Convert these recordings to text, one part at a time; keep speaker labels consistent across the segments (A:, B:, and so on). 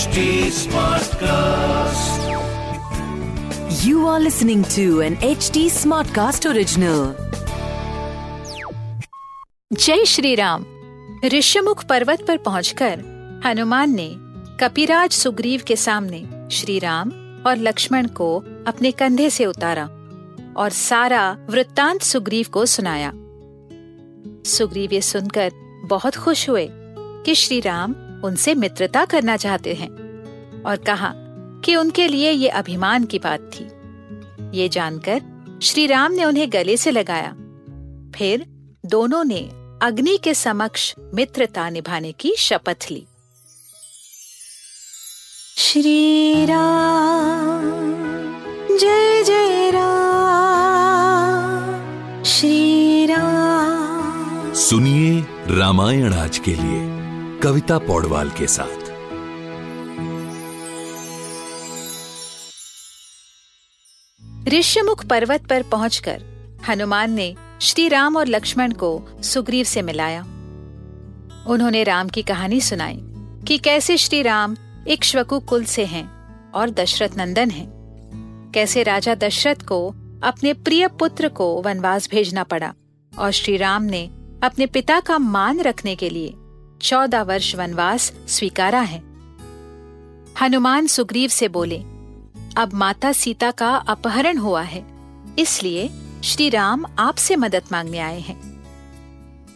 A: HD Smartcast.
B: You are listening to an HD Smartcast original.
C: जय श्री राम ऋषिमुख पर्वत पर पहुंचकर हनुमान ने कपिराज सुग्रीव के सामने श्री राम और लक्ष्मण को अपने कंधे से उतारा और सारा वृत्तांत सुग्रीव को सुनाया सुग्रीव ये सुनकर बहुत खुश हुए कि श्री राम उनसे मित्रता करना चाहते हैं और कहा कि उनके लिए ये अभिमान की बात थी। ये जानकर श्री राम ने उन्हें गले से लगाया। फिर दोनों ने अग्नि के समक्ष मित्रता निभाने की शपथ ली। श्री राम जय जय राम। श्री राम
D: सुनिए रामायण आज के लिए। कविता पौडवाल के साथ।
C: ऋषिमुख पर्वत पर पहुंचकर हनुमान ने श्री राम और लक्ष्मण को सुग्रीव से मिलाया। उन्होंने राम की कहानी सुनाई कि कैसे श्री राम इक्ष्वकु कुल से हैं और दशरथ नंदन हैं। कैसे राजा दशरथ को अपने प्रिय पुत्र को वनवास भेजना पड़ा और श्री राम ने अपने पिता का मान रखने के लिए चौदह वर्ष वनवास स्वीकारा है। हनुमान सुग्रीव से बोले, अब माता सीता का अपहरण हुआ है, इसलिए श्री राम आपसे मदद मांगने आए हैं।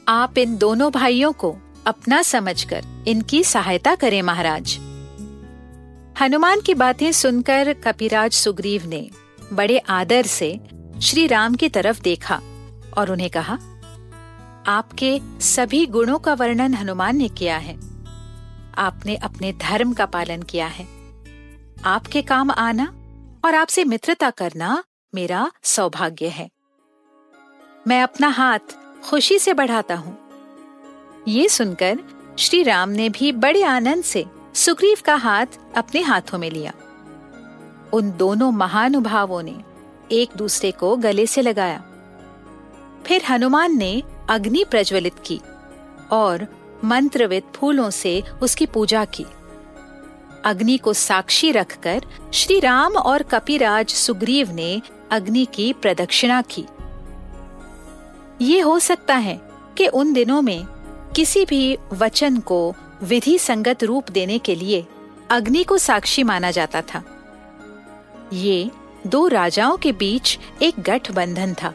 C: आप इन दोनों भाइयों को अपना समझकर इनकी सहायता करें महाराज। हनुमान की बातें सुनकर कपिराज सुग्रीव ने बड़े आदर से श्री राम की तरफ़ देखा और उन्हें कहा आपके सभी गुणों का वर्णन हनुमान ने किया है। आपने अपने धर्म का पालन किया है। आपके काम आना और आपसे मित्रता करना मेरा सौभाग्य है। मैं अपना हाथ खुशी से बढ़ाता हूँ। ये सुनकर श्री राम ने भी बड़े आनंद से सुग्रीव का हाथ अपने हाथों में लिया। उन दोनों महानुभावों ने एक दूसरे को गले से लगाया। फिर हनुमान ने अग्नि प्रज्वलित की और मंत्रवित फूलों से उसकी पूजा की। अग्नि को साक्षी रखकर श्री राम और कपिराज सुग्रीव ने अग्नि की प्रदक्षिणा की। ये हो सकता है कि उन दिनों में किसी भी वचन को विधि संगत रूप देने के लिए अग्नि को साक्षी माना जाता था। ये दो राजाओं के बीच एक गठबंधन था,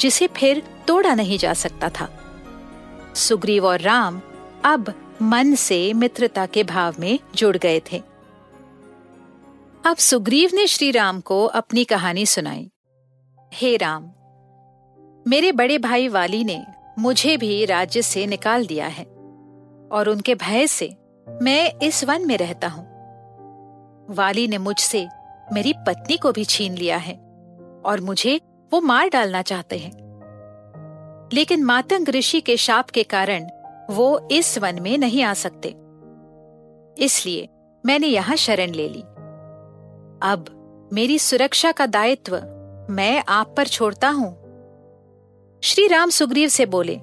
C: जिसे फिर तोड़ा नहीं जा सकता था। सुग्रीव और राम अब मन से मित्रता के भाव में जुड़ गए थे। अब सुग्रीव ने श्री राम को अपनी कहानी सुनाई। हे राम, मेरे बड़े भाई वाली ने मुझे भी राज्य से निकाल दिया है और उनके भय से मैं इस वन में रहता हूँ। वाली ने मुझसे मेरी पत्नी को भी छीन लिया है और मुझे वो मार डालना चाहते हैं। लेकिन मातंग ऋषि के शाप के कारण वो इस वन में नहीं आ सकते। इसलिए मैंने यहाँ शरण ले ली। अब मेरी सुरक्षा का दायित्व मैं आप पर छोड़ता हूँ। श्री राम सुग्रीव से बोले,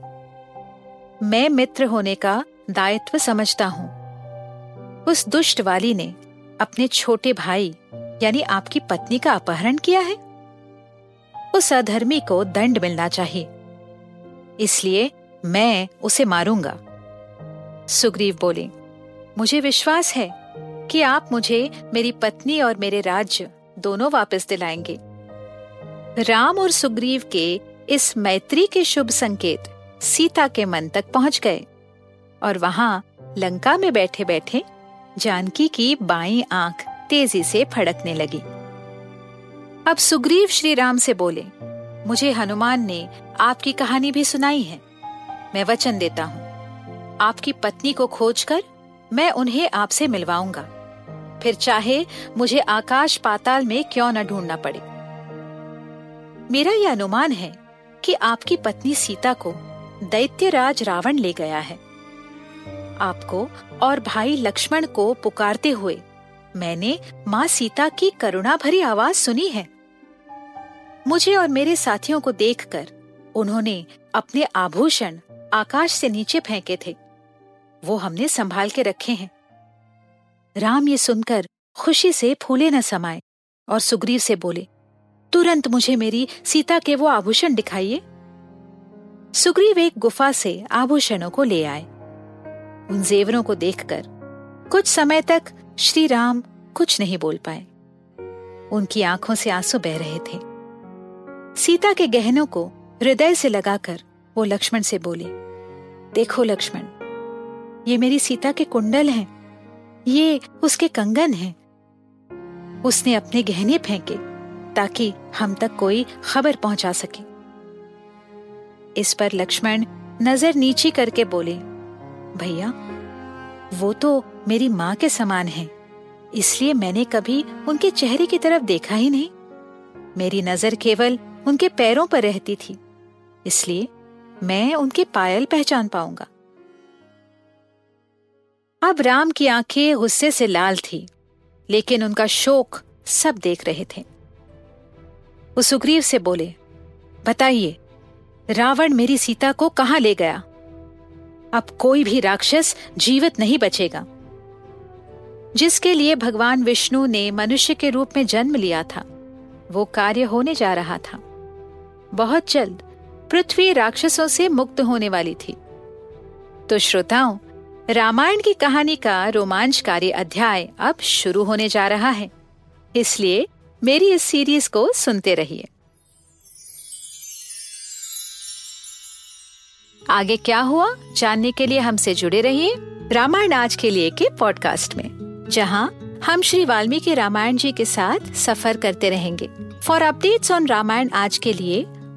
C: मैं मित्र होने का दायित्व समझता हूँ। उस दुष्ट वाली ने अपने छोटे भाई, यानी आपकी पत्नी का अपहरण किया है? उस अधर्मी को दंड मिलना चाहिए। इसलिए मैं उसे मारूँगा। सुग्रीव बोले, मुझे विश्वास है कि आप मुझे, मेरी पत्नी और मेरे राज्य दोनों वापस दिलाएँगे। राम और सुग्रीव के इस मैत्री के शुभ संकेत सीता के मन तक पहुँच गए और वहाँ लंका में बैठे बैठे जानकी की बाई आँख तेज़ी से फड़कने लगी। अब सुग्रीव श्री राम से बोले, मुझे हनुमान ने आपकी कहानी भी सुनाई है। मैं वचन देता हूँ। आपकी पत्नी को खोजकर मैं उन्हें आपसे मिलवाऊँगा। फिर चाहे मुझे आकाश पाताल में क्यों न ढूंढना पड़े। मेरा यह अनुमान है कि आपकी पत्नी सीता को दैत्यराज रावण ले गया है। आपको और भाई लक्ष्मण को पुकारते हुए मैंने माँ सीता की करुणा भरी आवाज़ सुनी है। मुझे और मेरे साथियों को देखकर उन्होंने अपने आभूषण आकाश से नीचे फेंके थे। वो हमने संभाल के रखे हैं। राम ये सुनकर खुशी से फूले न समाये और सुग्रीव से बोले, तुरंत मुझे मेरी सीता के वो आभूषण दिखाइए। सुग्रीव एक गुफा से आभूषणों को ले आए। उन जेवरों को देखकर कुछ समय तक श्री राम कुछ नहीं बोल पाए। उनकी आँखों से आँसू बह रहे थे। सीता के गहनों को हृदय से लगाकर वो लक्ष्मण से बोले, देखो लक्ष्मण, ये मेरी सीता के कुंडल हैं, ये उसके कंगन हैं। उसने अपने गहने फेंके ताकि हम तक कोई खबर पहुँचा सके। इस पर लक्ष्मण नज़र नीची करके बोले, भैया, वो तो मेरी माँ के समान है, इसलिए मैंने कभी उनके चेहरे की तरफ़ देखा ही नहीं। मेरी नज़र केवल उनके पैरों पर रहती थी। इसलिए मैं उनके पायल पहचान पाऊँगा। अब राम की आँखें गुस्से से लाल थी, लेकिन उनका शोक सब देख रहे थे। वो सुग्रीव से बोले, बताइए, रावण मेरी सीता को कहाँ ले गया? अब कोई भी राक्षस जीवित नहीं बचेगा। जिसके लिए भगवान विष्णु ने मनुष्य के रूप में जन्म लिया था, वो कार्य होने जा रहा था। बहुत जल्द पृथ्वी राक्षसों से मुक्त होने वाली थी। तो श्रोताओं, रामायण की कहानी का रोमांचकारी अध्याय अब शुरू होने जा रहा है। इसलिए मेरी इस सीरीज़ को सुनते रहिए। आगे क्या हुआ, जानने के लिए हमसे जुड़े रहिए रामायण आज के लिए के पॉडकास्ट में, जहाँ हम श्री वाल्मीकि रामायण जी के साथ सफ़र करते रहेंगे। फॉर अपडेट्स ऑन रामायण आज के लिए